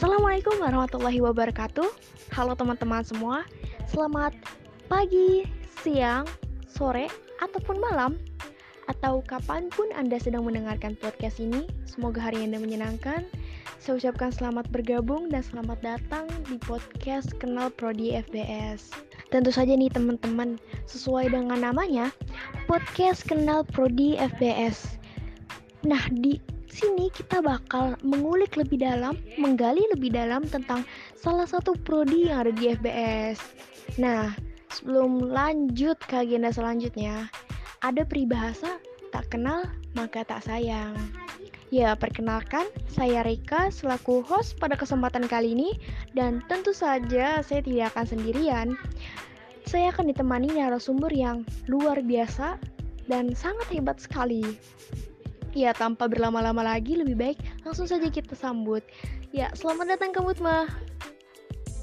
Assalamualaikum warahmatullahi wabarakatuh. Halo teman-teman semua. Selamat pagi, siang, sore, ataupun malam atau kapan pun Anda sedang mendengarkan podcast ini. Semoga hari Anda menyenangkan. Saya ucapkan selamat bergabung dan selamat datang di podcast Kenal Prodi FBS. Tentu saja nih teman-teman, sesuai dengan namanya, podcast Kenal Prodi FBS. Nah, di sini kita bakal mengulik lebih dalam, menggali lebih dalam tentang salah satu prodi yang ada di FBS. Nah, sebelum lanjut ke agenda selanjutnya, ada peribahasa tak kenal maka tak sayang. Ya, perkenalkan, saya Rika selaku host pada kesempatan kali ini dan tentu saja saya tidak akan sendirian. Saya akan ditemani narasumber yang luar biasa dan sangat hebat sekali. Ya, tanpa berlama-lama lagi, lebih baik langsung saja kita sambut. Ya, selamat datang ke Mutma.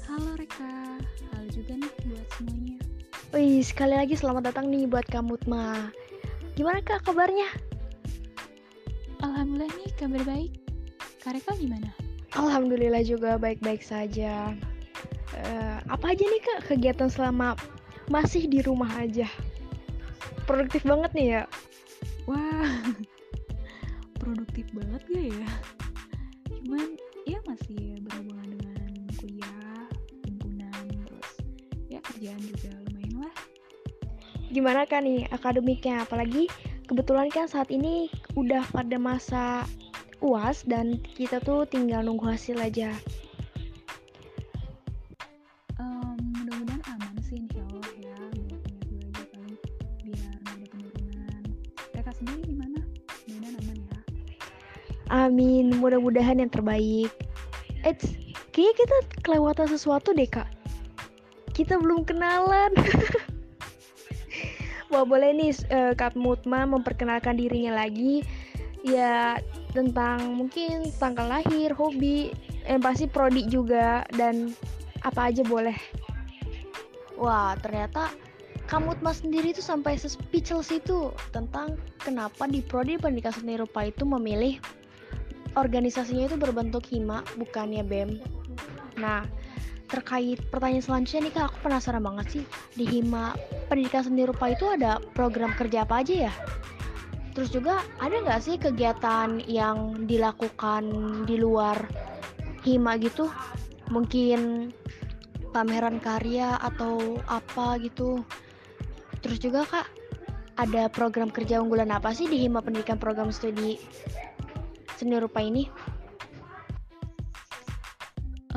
Halo Reka, halo juga nih buat semuanya. Wih, sekali lagi selamat datang nih buat kamu Mutma. Gimana kak kabarnya? Alhamdulillah nih kabar baik. Kak Reka gimana? Alhamdulillah juga baik-baik saja. Uh, apa aja nih kak kegiatan selama masih di rumah aja? Produktif banget nih ya. Wah, produktif banget gak ya? Cuman ya masih berhubungan dengan kuliah himpunan terus ya kerjaan juga lumayan lah. Gimana kan nih akademiknya? Apalagi kebetulan kan saat ini udah pada masa uas dan kita tuh tinggal nunggu hasil aja. Um, Amin, mudah-mudahan yang terbaik. Eits, kayaknya kita kelewatan sesuatu deh kak. Kita belum kenalan. Wah boleh nih uh, Kak Mutma memperkenalkan dirinya lagi. Ya tentang mungkin tanggal lahir, hobi, yang pasti prodi juga dan apa aja boleh. Wah ternyata Kamutma sendiri tuh sampai speechless itu tentang kenapa di prodi pendidikan seni rupa itu memilih organisasinya itu berbentuk hima bukannya bem. Nah terkait pertanyaan selanjutnya nih kak aku penasaran banget sih di hima pendidikan seni rupa itu ada program kerja apa aja ya? Terus juga ada nggak sih kegiatan yang dilakukan di luar hima gitu? Mungkin pameran karya atau apa gitu. Terus juga kak ada program kerja unggulan apa sih di hima pendidikan program studi seni rupa ini?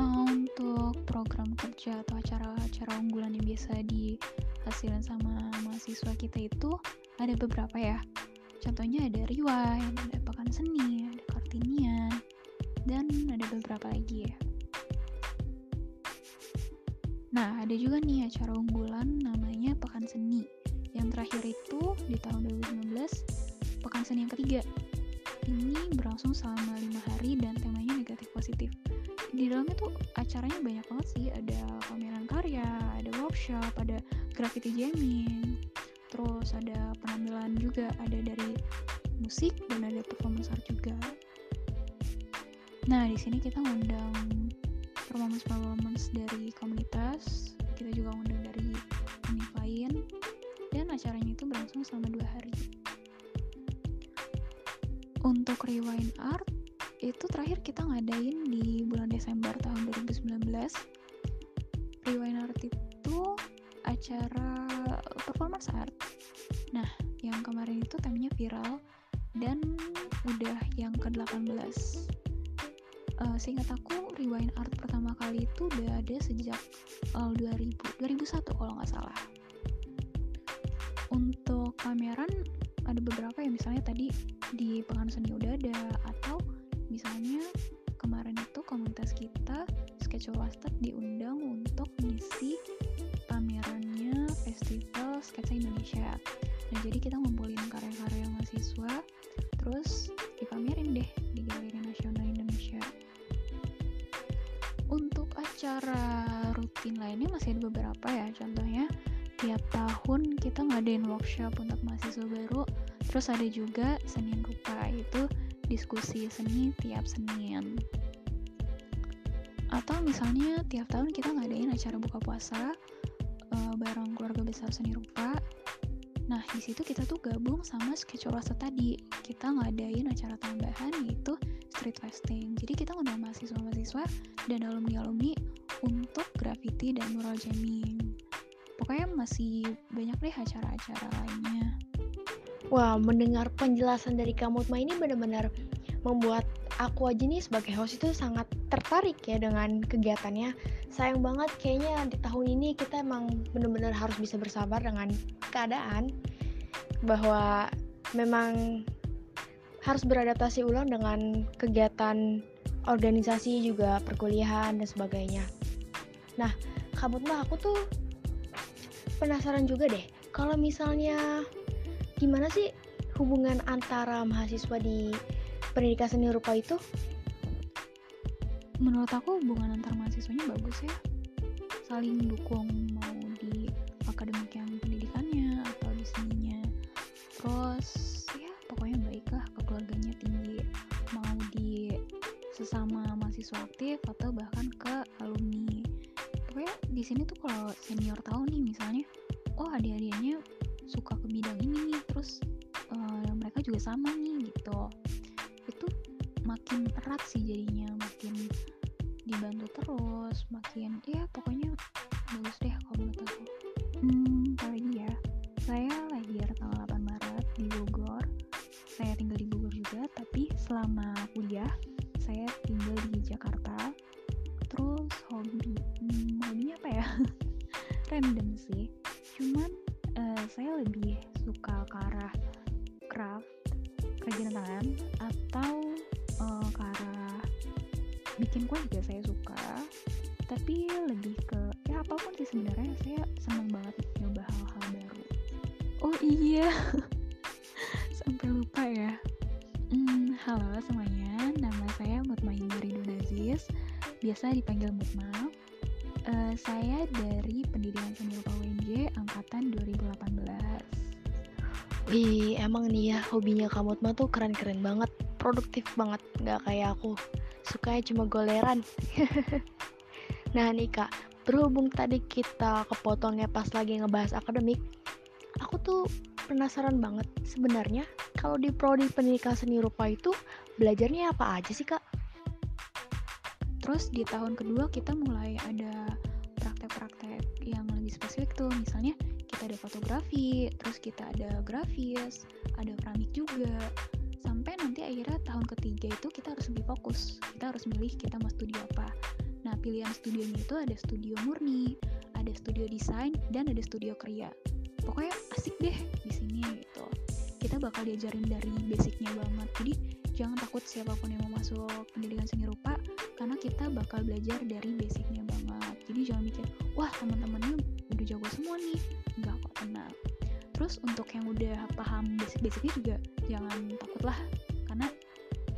Untuk program kerja atau acara-acara unggulan yang biasa dihasilkan sama mahasiswa kita itu ada beberapa ya. Contohnya ada rewind, ada pekan seni, ada kartinian, dan ada beberapa lagi ya. Nah, ada juga nih acara unggulan namanya Pekan Seni. Yang terakhir itu di tahun 2019, Pekan Seni yang ketiga ini berlangsung selama lima hari dan temanya negatif positif. Di dalamnya tuh acaranya banyak banget sih. Ada pameran karya ada workshop ada graffiti jamming terus ada penampilan juga. Ada dari musik dan ada performance art juga. Nah di sini kita ngundang performance performance dari komunitas kita juga ngundang dari lain dan acaranya itu berlangsung selama dua hari untuk rewind art itu terakhir kita ngadain di bulan Desember tahun 2019 rewind art itu acara performance art. Nah yang kemarin itu temanya viral dan udah yang ke-18 uh, seingat aku rewind art pertama kali itu udah ada sejak uh, 2000 2001 kalau nggak salah. Untuk pameran ada beberapa yang misalnya tadi di Pekan Seni udah ada atau misalnya kemarin itu komunitas kita Sketch Wastad diundang untuk mengisi pamerannya Festival Sketsa Indonesia. Nah, jadi kita ngumpulin karya-karya mahasiswa terus dipamerin deh di Galeri Nasional Indonesia. Untuk acara rutin lainnya masih ada beberapa ya, contohnya tiap tahun kita ngadain workshop untuk mahasiswa baru terus ada juga Senin Rupa itu diskusi seni tiap Senin atau misalnya tiap tahun kita ngadain acara buka puasa uh, bareng keluarga besar seni rupa Nah, di situ kita tuh gabung sama sketch tadi. Kita ngadain acara tambahan yaitu street fasting. Jadi kita ngundang mahasiswa-mahasiswa dan alumni-alumni untuk graffiti dan mural jamming. Pokoknya masih banyak deh acara-acara lainnya. Wah, mendengar penjelasan dari kamu Mutma ini benar-benar membuat aku aja nih sebagai host itu sangat tertarik ya dengan kegiatannya. Sayang banget kayaknya di tahun ini kita emang benar-benar harus bisa bersabar dengan keadaan bahwa memang harus beradaptasi ulang dengan kegiatan organisasi juga perkuliahan dan sebagainya. Nah, kamu aku tuh penasaran juga deh, kalau misalnya gimana sih hubungan antara mahasiswa di pendidikan seni rupa itu? Menurut aku hubungan antar mahasiswanya bagus ya, saling dukung mau di akademik yang pendidikannya atau di seninya. Terus ya pokoknya baiklah ke keluarganya tinggi, mau di sesama mahasiswa aktif atau bahkan ke alumni. Pokoknya di sini tuh kalau senior tahu nih sama nih bikin kue juga saya suka tapi lebih ke ya apa pun sih sebenarnya saya senang banget nyoba hal-hal baru. Oh iya. Sampai lupa ya. Hmm, halo semuanya. Nama saya Mutmainah Ridho Aziz biasa dipanggil Mutma. Uh, saya dari Pendidikan Seni Rupa UNJ angkatan 2018 Wih, emang nih ya hobinya kamu tuh keren-keren banget produktif banget. Nggak kayak aku sukanya cuma goleran. Nah nih kak berhubung tadi kita kepotongnya pas lagi ngebahas akademik aku tuh penasaran banget sebenarnya kalau di prodi pendidikan seni rupa itu belajarnya apa aja sih kak? Terus di tahun kedua kita mulai ada praktek-praktek yang lebih spesifik tuh. Misalnya kita ada fotografi terus kita ada grafis ada keramik juga sampai nanti akhirnya tahun ketiga itu kita harus lebih fokus. Kita harus milih kita mau studio apa. Nah pilihan studionya itu ada studio murni ada studio desain dan ada studio kriya pokoknya asik deh di sini gitu. Kita bakal diajarin dari basicnya banget. Jadi jangan takut siapa pun yang mau masuk pendidikan seni rupa karena kita bakal belajar dari basicnya banget. Jadi jangan mikir wah teman-temannya udah jago semua nih. Enggak kok tenang terus untuk yang udah paham basic-basicnya juga jangan takut lah karena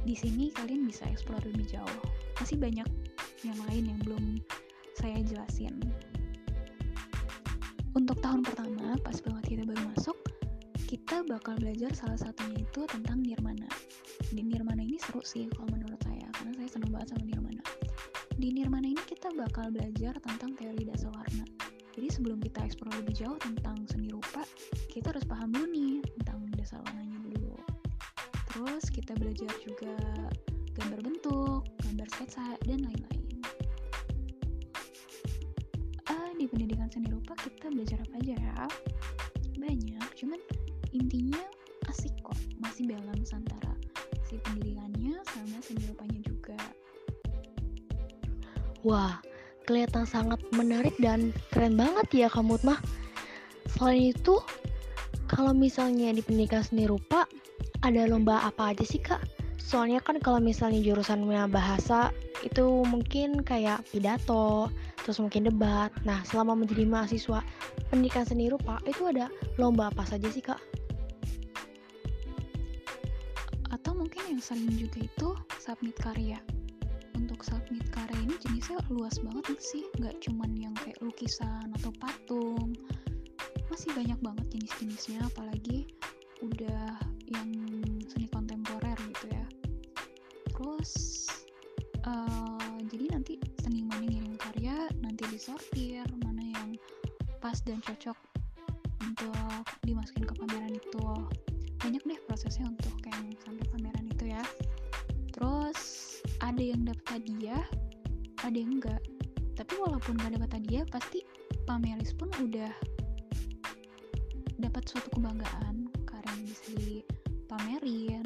di sini kalian bisa explore lebih jauh. Masih banyak yang lain yang belum saya jelasin. Untuk tahun pertama pas banget kita baru masuk kita bakal belajar salah satunya itu tentang nirmana. Di nirmana ini seru sih kalau menurut saya karena saya senang banget sama nirmana. Di nirmana ini kita bakal belajar tentang teori dasar warna jadi sebelum kita eksplor lebih jauh tentang seni rupa, kita harus paham dulu nih tentang dasar warnanya dulu. Terus kita belajar juga gambar bentuk, gambar sketsa, dan lain-lain. Uh, di pendidikan seni rupa kita belajar apa aja ya? Banyak, cuman intinya asik kok, masih balance antara si pendidikannya sama seni rupanya juga. Wah, kelihatan sangat menarik dan keren banget ya kamu mah. Selain itu, kalau misalnya di pendidikan seni rupa, ada lomba apa aja sih kak? Soalnya kan kalau misalnya jurusannya bahasa, itu mungkin kayak pidato, terus mungkin debat. Nah, selama menjadi mahasiswa pendidikan seni rupa, itu ada lomba apa saja sih kak? Atau mungkin yang sering juga itu submit karya untuk submit karya ini jenisnya luas banget sih. Nggak cuman yang kayak lukisan atau patung. Masih banyak banget jenis-jenisnya apalagi udah yang seni kontemporer gitu ya. Terus uh, jadi nanti seniman disortir mana yang pas dan cocok untuk dimasukin ke pameran itu. Banyak deh prosesnya untuk ada yang dapat hadiah ada yang enggak. Tapi walaupun gak dapat hadiah pasti pameris pun udah dapat suatu kebanggaan karena bisa dipamerin.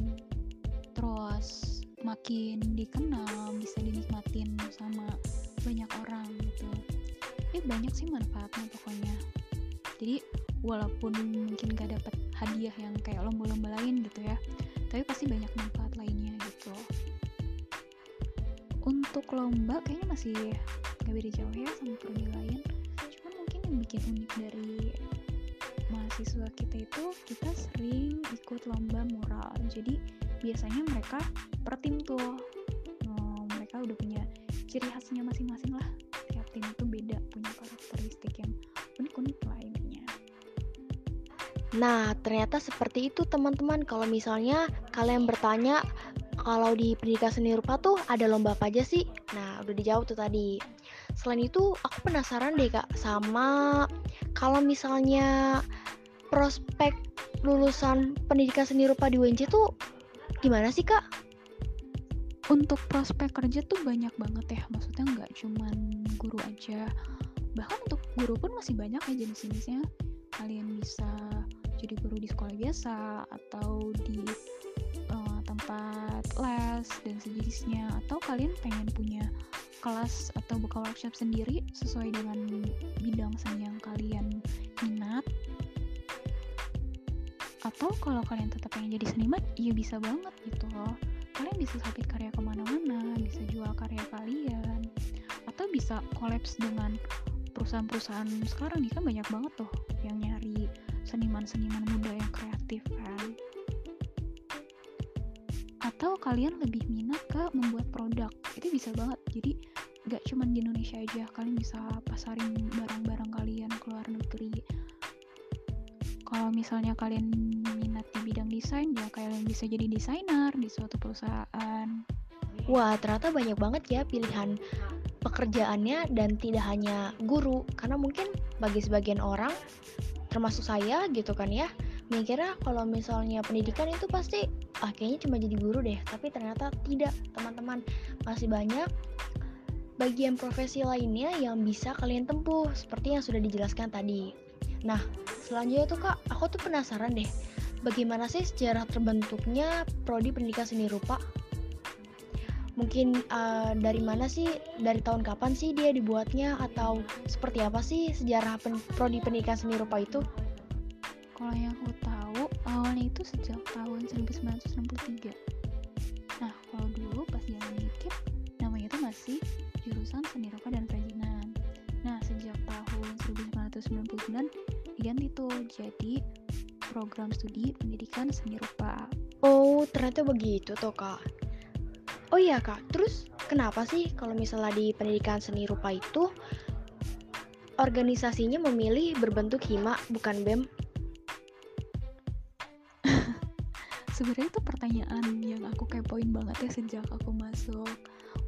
Terus makin dikenal bisa dinikmatin sama banyak orang gitu. Eh banyak sih manfaatnya pokoknya. Jadi walaupun mungkin gak dapat hadiah yang kayak lomba-lomba lain gitu ya tapi pasti banyak manfaat lainnya untuk lomba kayaknya masih gak beda jauh ya sama prodi lain. Cuman mungkin yang bikin unik dari mahasiswa kita itu kita sering ikut lomba mural. Jadi biasanya mereka per tim tuh. Oh, mereka udah punya ciri khasnya masing-masing lah. Tiap tim itu beda punya karakteristik yang unik-unik lah intinya Nah, ternyata seperti itu teman-teman. Kalau misalnya kalian bertanya kalau di pendidikan seni rupa tuh ada lomba apa aja sih? Nah, udah dijawab tuh tadi. Selain itu, aku penasaran deh Kak sama kalau misalnya prospek lulusan pendidikan seni rupa di UNJ tuh gimana sih Kak? untuk prospek kerja tuh banyak banget ya maksudnya nggak cuman guru aja bahkan untuk guru pun masih banyak ya jenis-jenisnya kalian bisa jadi guru di sekolah biasa atau di tempat les dan sejenisnya atau kalian pengen punya kelas atau buka workshop sendiri sesuai dengan bidang seni yang kalian minat? Atau kalau kalian tetap pengen jadi seniman ya bisa banget gitu loh. Kalian bisa submit karya ke mana-mana bisa jual karya kalian atau bisa kolaps dengan perusahaan-perusahaan sekarang nih kan banyak banget tuh yang nyari seniman-seniman muda yang kreatif kan atau kalian lebih minat ke membuat produk. Itu bisa banget. Jadi gak cuma di Indonesia aja. Kalian bisa pasarin barang-barang kalian ke luar negeri. Kalau misalnya kalian minat di bidang desain ya kalian bisa jadi desainer di suatu perusahaan. Wah, ternyata banyak banget ya pilihan pekerjaannya dan tidak hanya guru. Karena mungkin bagi sebagian orang, termasuk saya gitu kan ya, mikirnya kalau misalnya pendidikan itu pasti ah kayaknya cuma jadi guru deh. Tapi ternyata tidak, teman-teman. Masih banyak bagian profesi lainnya yang bisa kalian tempuh seperti yang sudah dijelaskan tadi. Nah, selanjutnya tuh Kak, aku tuh penasaran deh. Bagaimana sih sejarah terbentuknya prodi pendidikan seni rupa? mungkin uh, dari mana sih dari tahun kapan sih dia dibuatnya atau seperti apa sih sejarah pen prodi pendidikan seni rupa itu kalau yang aku tahu awalnya itu sejak tahun 1963 nah kalau dulu pas zaman dikit namanya itu masih jurusan seni rupa dan kerajinan nah sejak tahun 1999 diganti tuh jadi program studi pendidikan seni rupa oh ternyata begitu tuh kak. Oh iya kak, terus kenapa sih kalau misalnya di pendidikan seni rupa itu organisasinya memilih berbentuk hima bukan BEM? Sebenarnya itu pertanyaan yang aku kepoin banget ya sejak aku masuk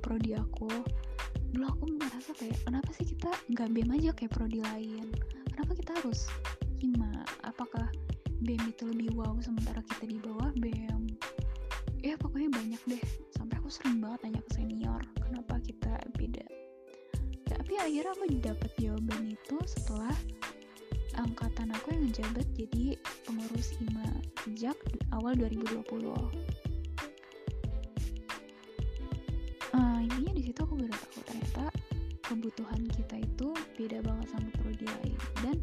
prodi aku. Dulu aku merasa kayak kenapa sih kita nggak BEM aja kayak prodi lain? Kenapa kita harus hima? Apakah BEM itu lebih wow sementara kita di bawah BEM? Ya pokoknya banyak deh. Sampai aku sering banget tanya ke senior kenapa kita beda. Tapi akhirnya aku dapat jawaban itu setelah angkatan aku yang menjabat jadi pengurus HIMA sejak awal 2020. Uh, intinya di situ aku baru tahu ternyata kebutuhan kita itu beda banget sama prodi lain dan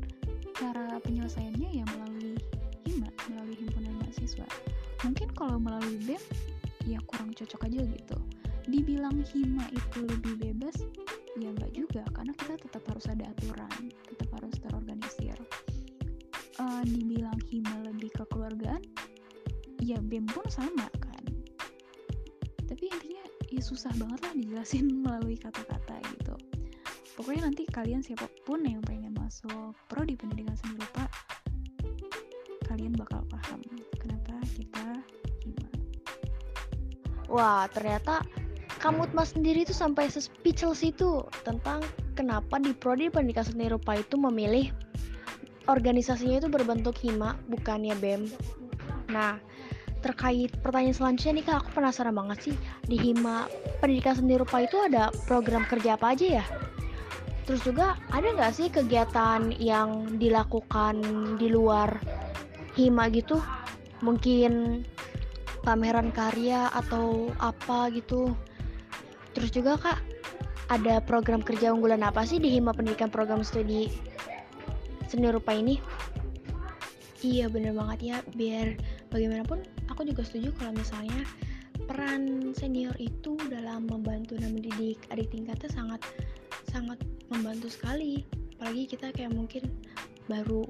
cara penyelesaiannya ya melalui HIMA, melalui himpunan mahasiswa. Mungkin kalau melalui BEM ya kurang cocok aja gitu. Dibilang HIMA itu lebih kekeluargaan, ya BEM pun sama kan. Tapi intinya ya susah banget lah dijelasin melalui kata-kata gitu. Pokoknya nanti kalian siapa pun yang pengen masuk prodi pendidikan seni rupa, kalian bakal paham kenapa kita hima. Wah, ternyata Kamut Mas sendiri tuh sampai speechless itu tentang kenapa di Prodi Pendidikan Seni Rupa itu memilih organisasinya itu berbentuk hima bukannya BEM. Nah, terkait pertanyaan selanjutnya nih kak, aku penasaran banget sih di hima Pendidikan Seni Rupa itu ada program kerja apa aja ya? Terus juga ada nggak sih kegiatan yang dilakukan di luar hima gitu? Mungkin pameran karya atau apa gitu? Terus juga kak, ada program kerja unggulan apa sih di hima pendidikan program studi seni rupa ini? Iya bener banget ya, biar bagaimanapun aku juga setuju kalau misalnya peran senior itu dalam membantu dan mendidik adik tingkatnya sangat sangat membantu sekali. Apalagi kita kayak mungkin baru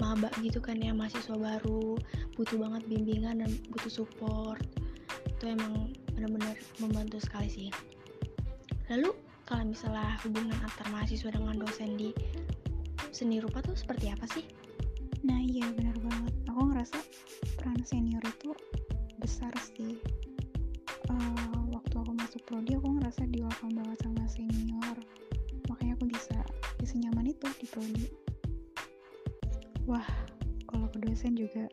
maba gitu kan ya mahasiswa baru butuh banget bimbingan dan butuh support. Itu emang benar-benar membantu sekali sih. Lalu kalau misalnya hubungan antar mahasiswa dengan dosen di seni rupa tuh seperti apa sih? Nah iya benar banget. Aku ngerasa peran senior itu besar sih. Uh, waktu aku masuk prodi aku ngerasa di welcome banget sama senior. Makanya aku bisa bisa nyaman itu di prodi. Wah kalau ke dosen juga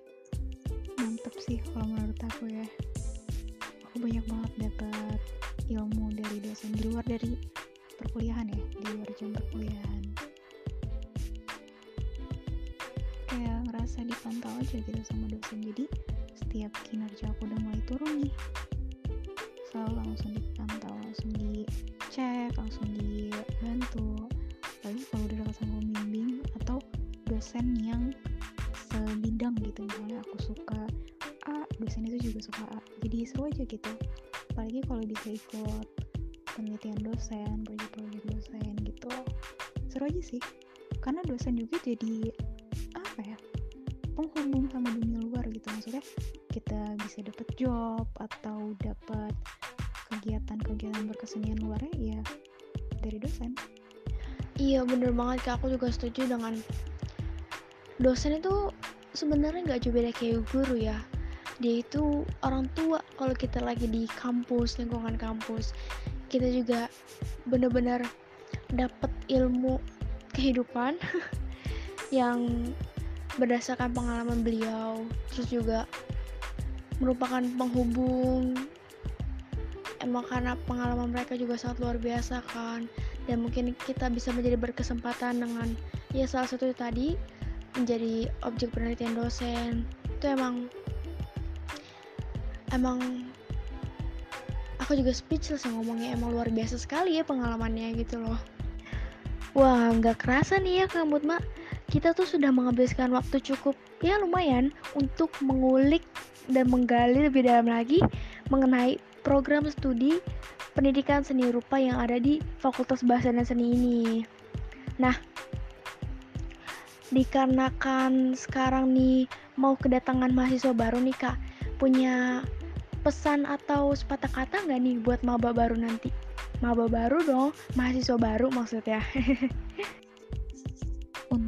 mantep sih kalau menurut aku ya. Aku banyak banget dapat ilmu dari dosen di luar dari perkuliahan ya di luar jam perkuliahan ngerasa dipantau aja gitu sama dosen. Jadi setiap kinerja aku udah mulai turun nih. Selalu langsung dipantau langsung dicek langsung dibantu. Apalagi kalau udah dekat sama pembimbing atau dosen yang sebidang gitu. Misalnya aku suka A dosen itu juga suka A. Jadi seru aja gitu. Apalagi kalau bisa ikut penelitian dosen proyek-proyek dosen gitu. Seru aja sih. Karena dosen juga jadi penghubung sama dunia luar gitu. Maksudnya kita bisa dapat job atau dapat kegiatan-kegiatan berkesenian luarnya ya dari dosen. Iya bener banget kak. Aku juga setuju dengan dosen itu sebenarnya nggak jauh beda kayak guru ya. Dia itu orang tua. Kalau kita lagi di kampus lingkungan kampus kita juga bener-bener dapat ilmu kehidupan yang berdasarkan pengalaman beliau terus juga merupakan penghubung. Emang karena pengalaman mereka juga sangat luar biasa kan dan mungkin kita bisa menjadi berkesempatan dengan ya salah satu tadi menjadi objek penelitian dosen. Itu emang emang aku juga speechless ngomongnya emang luar biasa sekali ya pengalamannya gitu loh. Wah nggak kerasa nih ya Kak Mutma kita tuh sudah menghabiskan waktu cukup ya lumayan untuk mengulik dan menggali lebih dalam lagi mengenai program studi pendidikan seni rupa yang ada di Fakultas Bahasa dan Seni ini. Nah, dikarenakan sekarang nih mau kedatangan mahasiswa baru nih kak, punya pesan atau sepatah kata nggak nih buat maba baru nanti? Maba baru dong, mahasiswa baru maksudnya.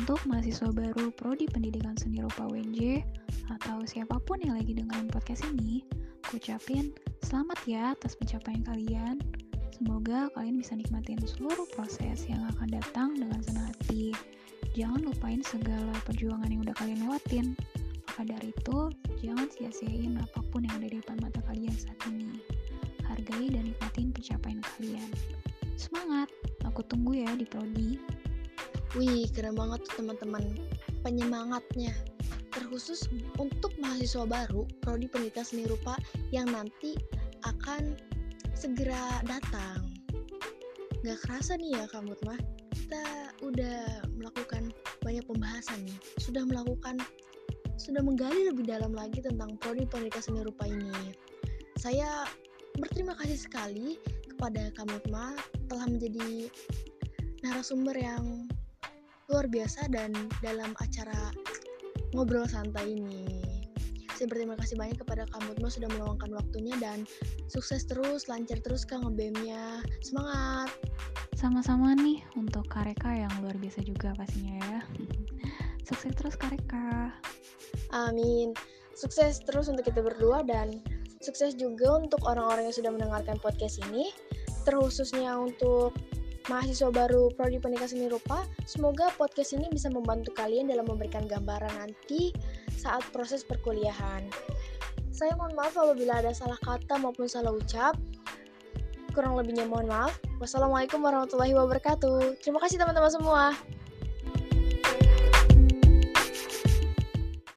untuk mahasiswa baru Prodi Pendidikan Seni Rupa UNJ atau siapa pun yang lagi dengerin podcast ini, ucapin selamat ya atas pencapaian kalian. Semoga kalian bisa nikmatin seluruh proses yang akan datang dengan senang hati. Jangan lupain segala perjuangan yang udah kalian lewatin. Maka dari itu, jangan sia-siain apa pun yang ada di depan mata kalian saat ini. Hargai dan nikmatin pencapaian kalian. Semangat! Aku tunggu ya di Prodi. Wih, keren banget tuh teman-teman. Penyemangatnya terkhusus untuk mahasiswa baru prodi pendidikan seni rupa yang nanti akan segera datang. Gak kerasa nih ya kamu mah, kita udah melakukan banyak pembahasan nih, sudah melakukan, sudah menggali lebih dalam lagi tentang prodi pendidikan seni rupa ini. Saya berterima kasih sekali kepada Kamutma telah menjadi narasumber yang luar biasa dan dalam acara ngobrol santai ini. Saya berterima kasih banyak kepada kamu semua sudah meluangkan waktunya dan sukses terus, lancar terus Kang ngebemnya. Semangat! Sama-sama nih untuk Kareka yang luar biasa juga pastinya ya. sukses terus Kareka. Amin. Sukses terus untuk kita berdua dan sukses juga untuk orang-orang yang sudah mendengarkan podcast ini. Terkhususnya untuk mahasiswa baru Prodi Pendidikan Seni Rupa. Semoga podcast ini bisa membantu kalian dalam memberikan gambaran nanti saat proses perkuliahan. Saya mohon maaf apabila ada salah kata maupun salah ucap. Kurang lebihnya mohon maaf. Wassalamualaikum warahmatullahi wabarakatuh. Terima kasih teman-teman semua.